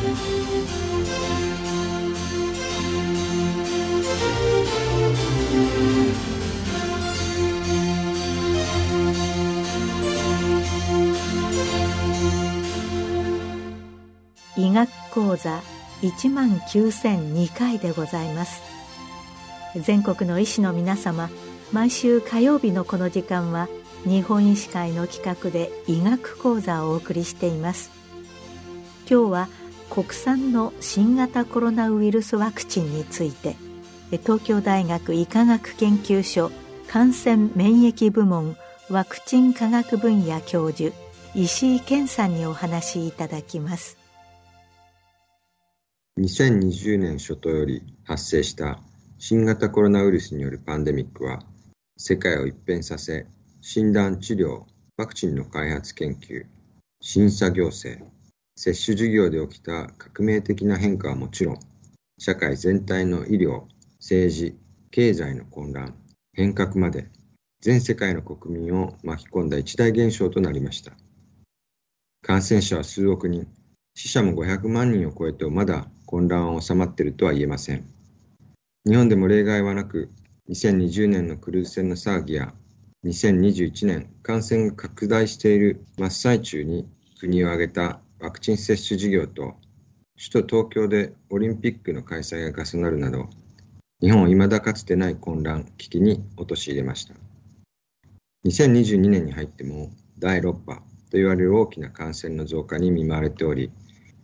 医学講座1万9002回でございます。全国の医師の皆様毎週火曜日のこの時間は日本医師会の企画で医学講座をお送りしています。今日は国産の新型コロナウイルスワクチンについて東京大学医科学研究所感染免疫部門ワクチン科学分野教授石井健さんにお話しいただきます。2020年初頭より発生した新型コロナウイルスによるパンデミックは世界を一変させ診断治療ワクチンの開発研究審査行政接種事業で起きた革命的な変化はもちろん社会全体の医療政治経済の混乱変革まで全世界の国民を巻き込んだ一大現象となりました感染者は数億人死者も500万人を超えてもまだ混乱は収まっているとは言えません。日本でも例外はなく、2020年のクルーズ船の騒ぎや、2021年感染が拡大している真っ最中に国を挙げたワクチン接種事業と、首都東京でオリンピックの開催が重なるなど、日本を未だかつてない混乱、危機に陥れました。2022年に入っても第6波と言われる大きな感染の増加に見舞われており、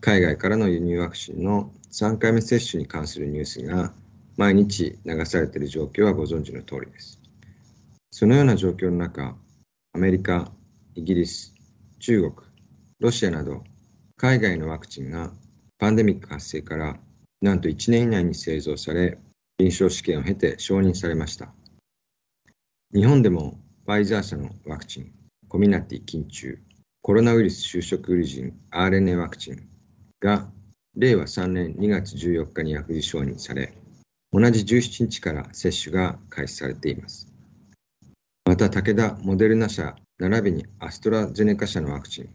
海外からの輸入ワクチンの3回目接種に関するニュースが毎日流されている状況はご存知の通りです。そのような状況の中、アメリカ、イギリス、中国、ロシアなど海外のワクチンがパンデミック発生からなんと1年以内に製造され、臨床試験を経て承認されました。日本でもファイザー社のワクチン、コミナティ緊急、コロナウイルス就職ウリジン RNA ワクチンが令和3年2月14日に薬事承認され、同じ17日から接種が開始されています。また、武田モデルナ社並びにアストラゼネカ社のワクチン、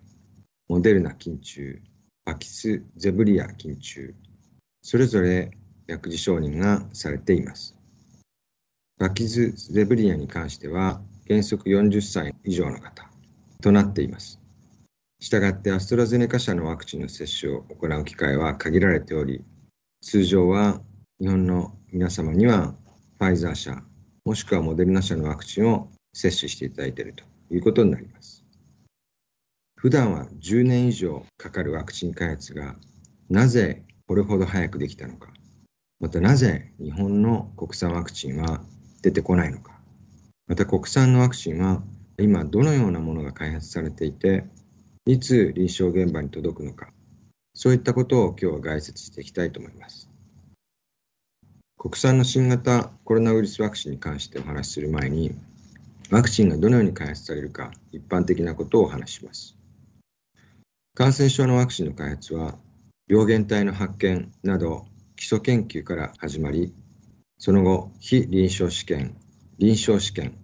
モデルナ緊中、パキス・ゼブリア緊中、それぞれ薬事承認がされています。パキズ・ゼブリアに関しては原則40歳以上の方となっています。したがってアストラゼネカ社のワクチンの接種を行う機会は限られており、通常は日本の皆様にはファイザー社、もしくはモデルナ社のワクチンを接種していただいているということになります。普段は10年以上かかるワクチン開発がなぜこれほど早くできたのか、またなぜ日本の国産ワクチンは出てこないのか、また国産のワクチンは今どのようなものが開発されていて、いつ臨床現場に届くのか、そういったことを今日は概説していきたいと思います。国産の新型コロナウイルスワクチンに関してお話しする前に、ワクチンがどのように開発されるか、一般的なことをお話しします。感染症のワクチンの開発は、病原体の発見など基礎研究から始まり、その後、非臨床試験、臨床試験、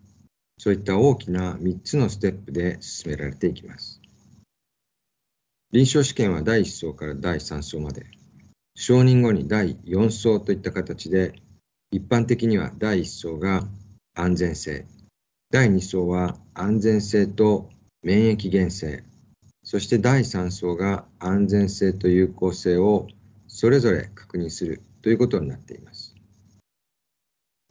そういった大きな3つのステップで進められていきます。臨床試験は第1層から第3層まで、承認後に第4層といった形で、一般的には第1層が安全性、第2層は安全性と免疫原性、そして第3層が安全性と有効性をそれぞれ確認するということになっています。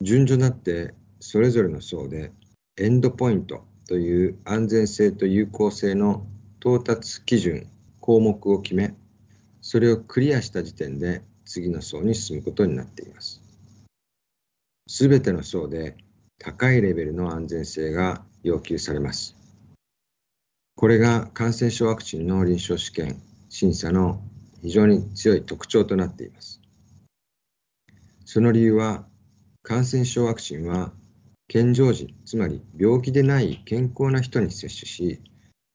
順序だってそれぞれの層でエンドポイントという安全性と有効性の到達基準項目を決め、それをクリアした時点で次の層に進むことになっています。すべての層で高いレベルの安全性が要求されます。これが感染症ワクチンの臨床試験、審査の非常に強い特徴となっています。その理由は、感染症ワクチンは健常時、つまり病気でない健康な人に接種し、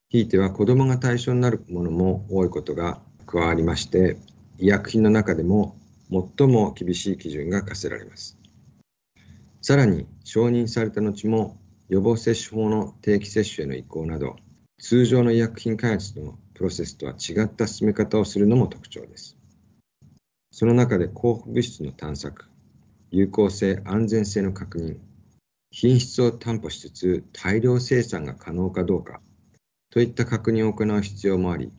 ひいては子どもが対象になるものも多いことが加わりまして、医薬品の中でも最も厳しい基準が課せられます。さらに、承認された後も予防接種法の定期接種への移行など、通常の医薬品開発のプロセスとは違った進め方をするのも特徴です。その中で候補物質の探索、有効性、安全性の確認、品質を担保しつつ大量生産が可能かどうかといった確認を行う必要もあり、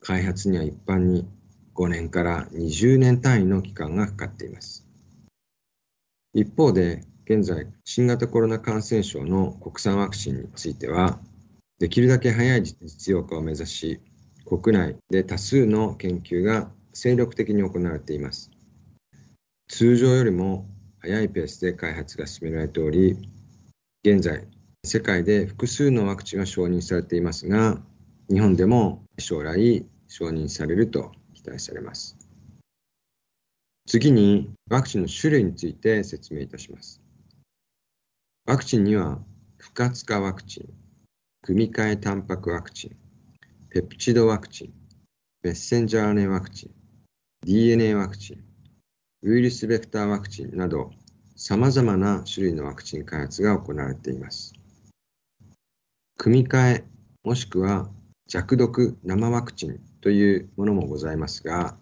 開発には一般に5年から20年単位の期間がかかっています。一方で、現在、新型コロナ感染症の国産ワクチンについては、できるだけ早い実用化を目指し、国内で多数の研究が精力的に行われています。通常よりも早いペースで開発が進められており、現在、世界で複数のワクチンが承認されていますが、日本でも将来承認されると期待されます。次に、ワクチンの種類について説明いたします。ワクチンには、不活化ワクチン、組み換えタンパクワクチン、ペプチドワクチン、メッセンジャー RNA ワクチン、DNA ワクチン、ウイルスベクターワクチンなど、様々な種類のワクチン開発が行われています。組み換え、もしくは弱毒生ワクチンというものもございますが、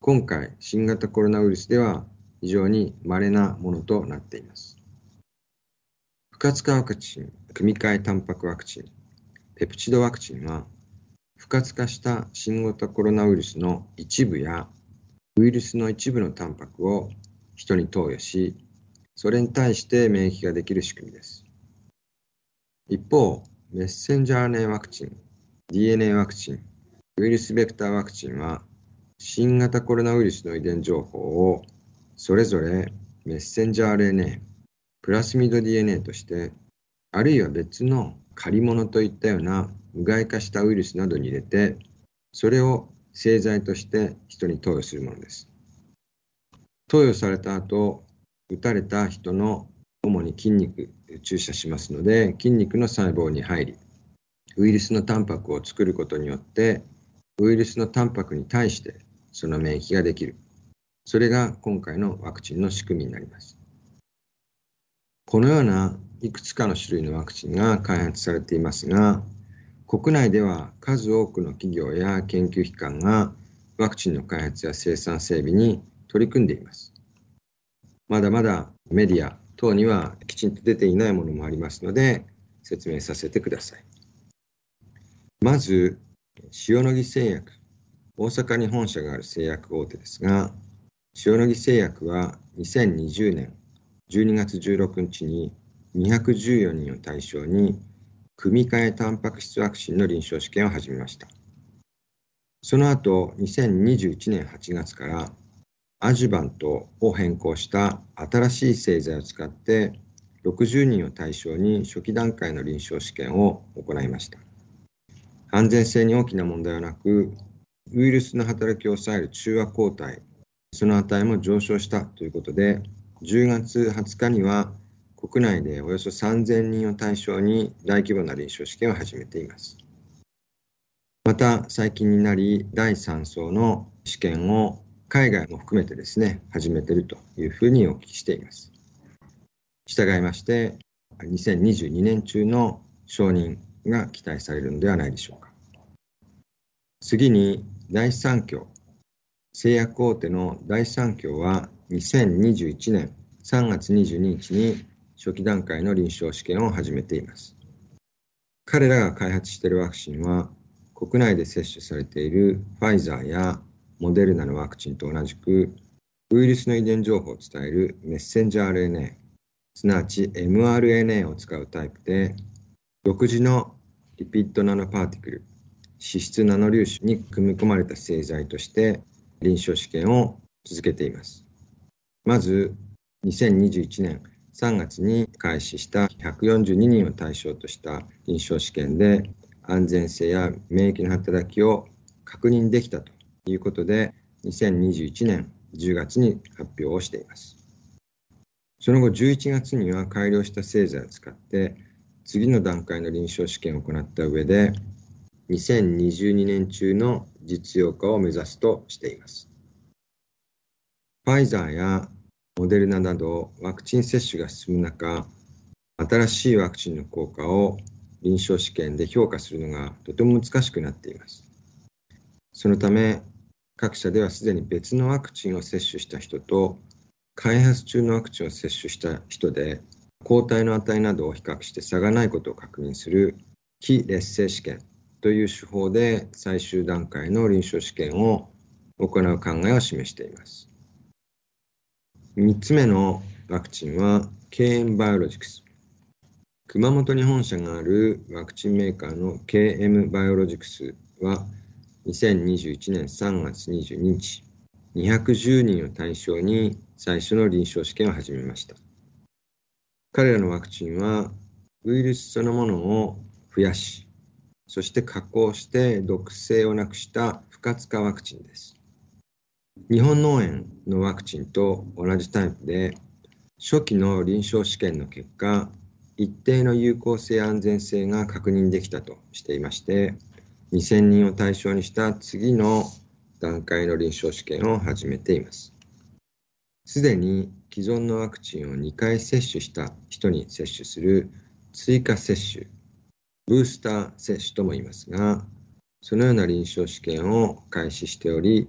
今回、新型コロナウイルスでは非常に稀なものとなっています。不活化ワクチン、組み換えタンパクワクチン、ペプチドワクチンは、不活化した新型コロナウイルスの一部やウイルスの一部のタンパクを人に投与し、それに対して免疫ができる仕組みです。一方、メッセンジャー RNA ワクチン、DNA ワクチン、ウイルスベクターワクチンは、新型コロナウイルスの遺伝情報をそれぞれメッセンジャー RNA、プラスミド DNA として、あるいは別の借り物といったような無害化したウイルスなどに入れて、それを製剤として人に投与するものです。投与された後、打たれた人の主に筋肉注射しますので、筋肉の細胞に入り、ウイルスのタンパクを作ることによって、ウイルスのタンパクに対してその免疫ができる。それが今回のワクチンの仕組みになります。このようないくつかの種類のワクチンが開発されていますが、国内では数多くの企業や研究機関がワクチンの開発や生産整備に取り組んでいます。まだまだメディア等にはきちんと出ていないものもありますので、説明させてください。まず、塩野義製薬、大阪に本社がある製薬大手ですが、塩野義製薬は2020年12月16日に214人を対象に、組み換えタンパク質ワクチンの臨床試験を始めました。その後、2021年8月からアジュバントを変更した新しい製剤を使って60人を対象に初期段階の臨床試験を行いました。安全性に大きな問題はなく、ウイルスの働きを抑える中和抗体、その値も上昇したということで、10月20日には国内でおよそ3000人を対象に大規模な臨床試験を始めています。また、最近になり、第3層の試験を海外も含めてですね、始めているというふうにお聞きしています。従いまして、2022年中の承認が期待されるのではないでしょうか。次に、第3共。製薬大手の第3共は2021年3月22日に初期段階の臨床試験を始めています。彼らが開発しているワクチンは国内で接種されているファイザーやモデルナのワクチンと同じく、ウイルスの遺伝情報を伝えるメッセンジャー RNA、すなわち mRNA を使うタイプで、独自のリピッドナノパーティクル、脂質ナノ粒子に組み込まれた製剤として臨床試験を続けています。まず、2021年3月に開始した142人を対象とした臨床試験で安全性や免疫の働きを確認できたということで、2021年10月に発表をしています。その後11月には改良した製剤を使って次の段階の臨床試験を行った上で2022年中の実用化を目指すとしています。ファイザーやモデルナなどワクチン接種が進む中、新しいワクチンの効果を臨床試験で評価するのがとても難しくなっています。そのため、各社ではすでに別のワクチンを接種した人と開発中のワクチンを接種した人で抗体の値などを比較して差がないことを確認する非劣勢試験という手法で最終段階の臨床試験を行う考えを示しています。3つ目のワクチンは KM バイオロジクス。熊本に本社があるワクチンメーカーの KM バイオロジクスは2021年3月22日、210人を対象に最初の臨床試験を始めました。彼らのワクチンはウイルスそのものを増やし、そして加工して毒性をなくした不活化ワクチンです。日本脳炎のワクチンと同じタイプで、初期の臨床試験の結果、一定の有効性安全性が確認できたとしていまして、2000人を対象にした次の段階の臨床試験を始めています。すでに既存のワクチンを2回接種した人に接種する追加接種、ブースター接種とも言いますが、そのような臨床試験を開始しており、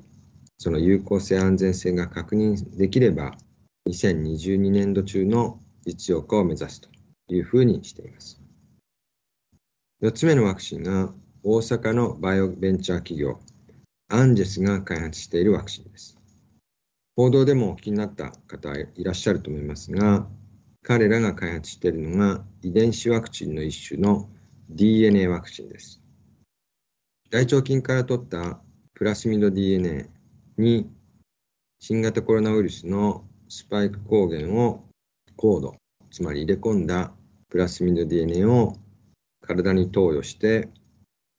その有効性安全性が確認できれば、2022年度中の実用化を目指すというふうにしています。4つ目のワクチンが大阪のバイオベンチャー企業アンジェスが開発しているワクチンです。報道でもお聞きになった方いらっしゃると思いますが、彼らが開発しているのが遺伝子ワクチンの一種の DNA ワクチンです。大腸菌から取ったプラスミド DNA に新型コロナウイルスのスパイク抗原をコード、つまり入れ込んだプラスミド DNA を体に投与して、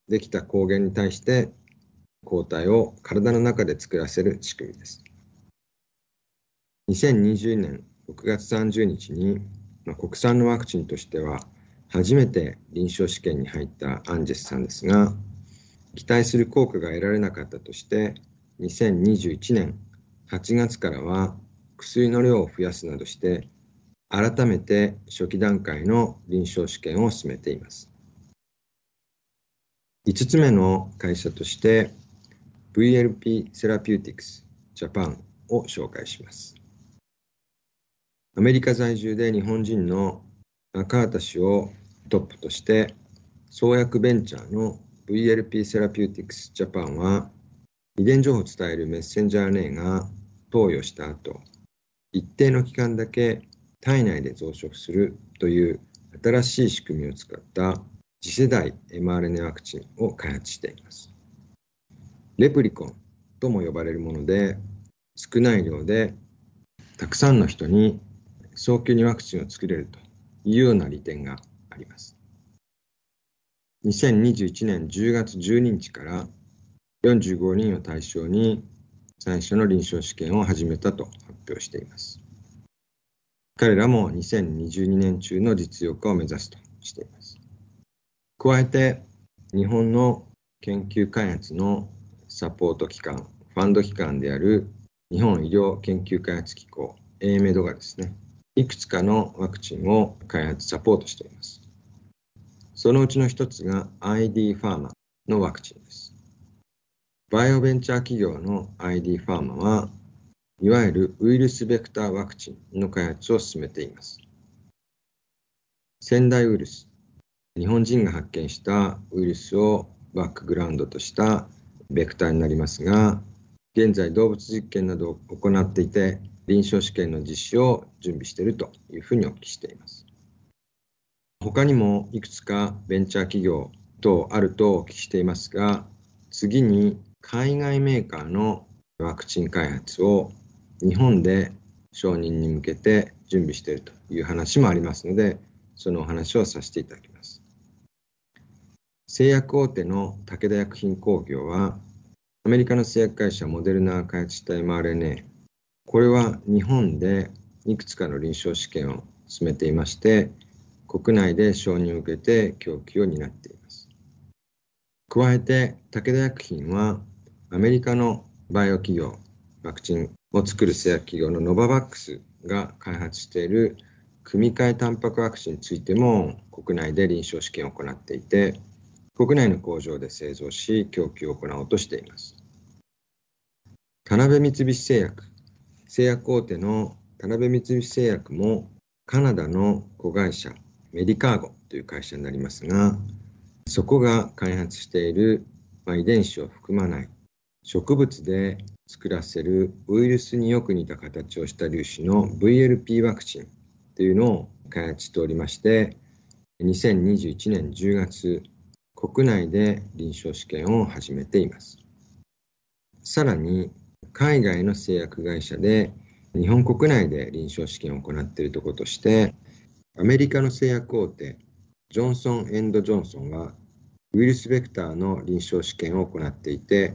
できた抗原に対して抗体を体の中で作らせる仕組みです。2020年6月30日に、まあ、国産のワクチンとしては初めて臨床試験に入ったアンジェスさんですが、期待する効果が得られなかったとして、2021年8月からは薬の量を増やすなどして、改めて初期段階の臨床試験を進めています。5つ目の会社として VLP セラピューティクスジャパンを紹介します。アメリカ在住で日本人の中畑氏をトップとして創薬ベンチャーの VLP セラピューティクスジャパンは遺伝情報を伝えるメッセンジャー RNA が投与した後一定の期間だけ体内で増殖するという新しい仕組みを使った次世代 mRNA ワクチンを開発しています。レプリコンとも呼ばれるもので、少ない量でたくさんの人に早急にワクチンを作れるというような利点があります。2021年10月12日から45人を対象に最初の臨床試験を始めたと発表しています。彼らも2022年中の実用化を目指すとしています。加えて、日本の研究開発のサポート機関、ファンド機関である日本医療研究開発機構 AMED がですね、いくつかのワクチンを開発、サポートしています。そのうちの一つが ID ファーマのワクチンです。バイオベンチャー企業の ID ファーマは、いわゆるウイルスベクターワクチンの開発を進めています。仙台ウイルス、日本人が発見したウイルスをバックグラウンドとしたベクターになりますが、現在動物実験などを行っていて、臨床試験の実施を準備しているというふうにお聞きしています。他にもいくつかベンチャー企業等あるとお聞きしていますが、次に海外メーカーのワクチン開発を日本で承認に向けて準備しているという話もありますので、そのお話をさせていただきます。製薬大手の武田薬品工業は、アメリカの製薬会社モデルナが開発した mRNA、これは日本でいくつかの臨床試験を進めていまして、国内で承認を受けて供給を担っています。加えて、武田薬品はアメリカのバイオ企業、ワクチンを作る製薬企業のノババックスが開発している組み換えタンパクワクチンについても国内で臨床試験を行っていて、国内の工場で製造し、供給を行おうとしています。田辺三菱製薬、製薬大手の田辺三菱製薬もカナダの子会社メディカーゴという会社になりますが、そこが開発している、ま、遺伝子を含まない植物で作らせるウイルスによく似た形をした粒子の VLP ワクチンというのを開発しておりまして、2021年10月、国内で臨床試験を始めています。さらに、海外の製薬会社で日本国内で臨床試験を行っているところとして、アメリカの製薬大手、ジョンソン・エンド・ジョンソンは、ウイルスベクターの臨床試験を行っていて、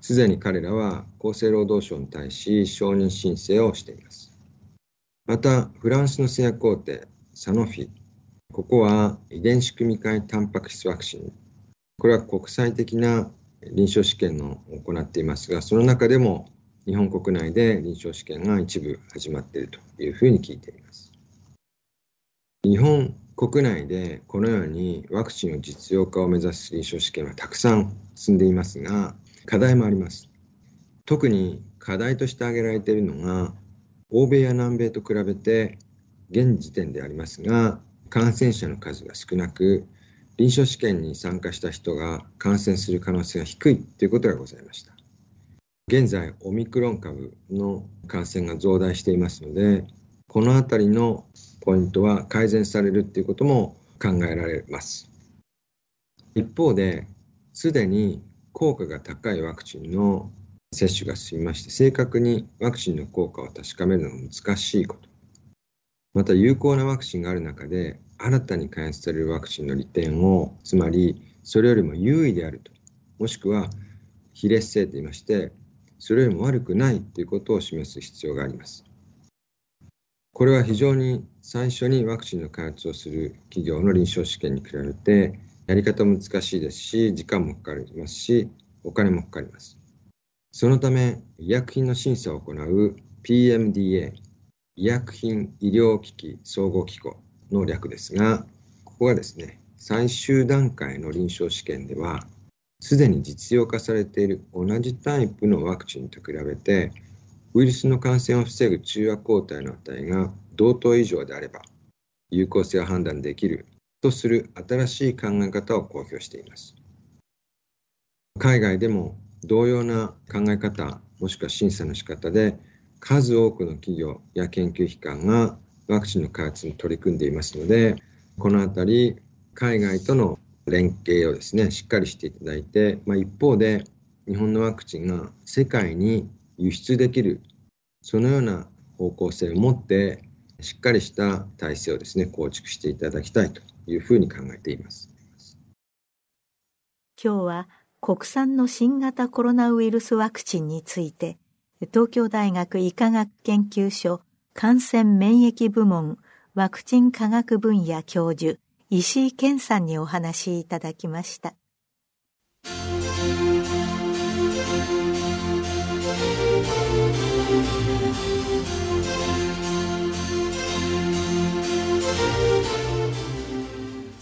すでに彼らは厚生労働省に対し承認申請をしています。また、フランスの製薬大手、サノフィ。ここは遺伝子組み換えタンパク質ワクチン。これは国際的な臨床試験を行っていますが、その中でも日本国内で臨床試験が一部始まっているというふうに聞いています。日本国内でこのようにワクチンの実用化を目指す臨床試験はたくさん進んでいますが、課題もあります。特に課題として挙げられているのが、欧米や南米と比べて現時点でありますが、感染者の数が少なく、臨床試験に参加した人が感染する可能性が低いということがございました。現在、オミクロン株の感染が増大していますので、このあたりのポイントは改善されるということも考えられます。一方で、すでに効果が高いワクチンの接種が進みまして、正確にワクチンの効果を確かめるのが難しいこと。また、有効なワクチンがある中で、新たに開発されるワクチンの利点を、つまり、それよりも優位であると、もしくは、非劣性と言いまして、それよりも悪くないということを示す必要があります。これは非常に最初にワクチンの開発をする企業の臨床試験に比べてやり方難しいですし、時間もかかりますし、お金もかかります。そのため、医薬品の審査を行う PMDA、医薬品医療機器総合機構の略ですが、ここがですね、最終段階の臨床試験では、すでに実用化されている同じタイプのワクチンと比べて、ウイルスの感染を防ぐ中和抗体の値が同等以上であれば、有効性を判断できるとする新しい考え方を公表しています。海外でも同様な考え方、もしくは審査の仕方で、数多くの企業や研究機関がワクチンの開発に取り組んでいますので、このあたり、海外との連携をですね、しっかりしていただいて、まあ、一方で、日本のワクチンが世界に輸出できる、そのような方向性を持って、しっかりした体制をですね、構築していただきたいというふうに考えています。今日は国産の新型コロナウイルスワクチンについて、東京大学医科学研究所感染免疫部門ワクチン科学分野教授石井健さんにお話しいただきました。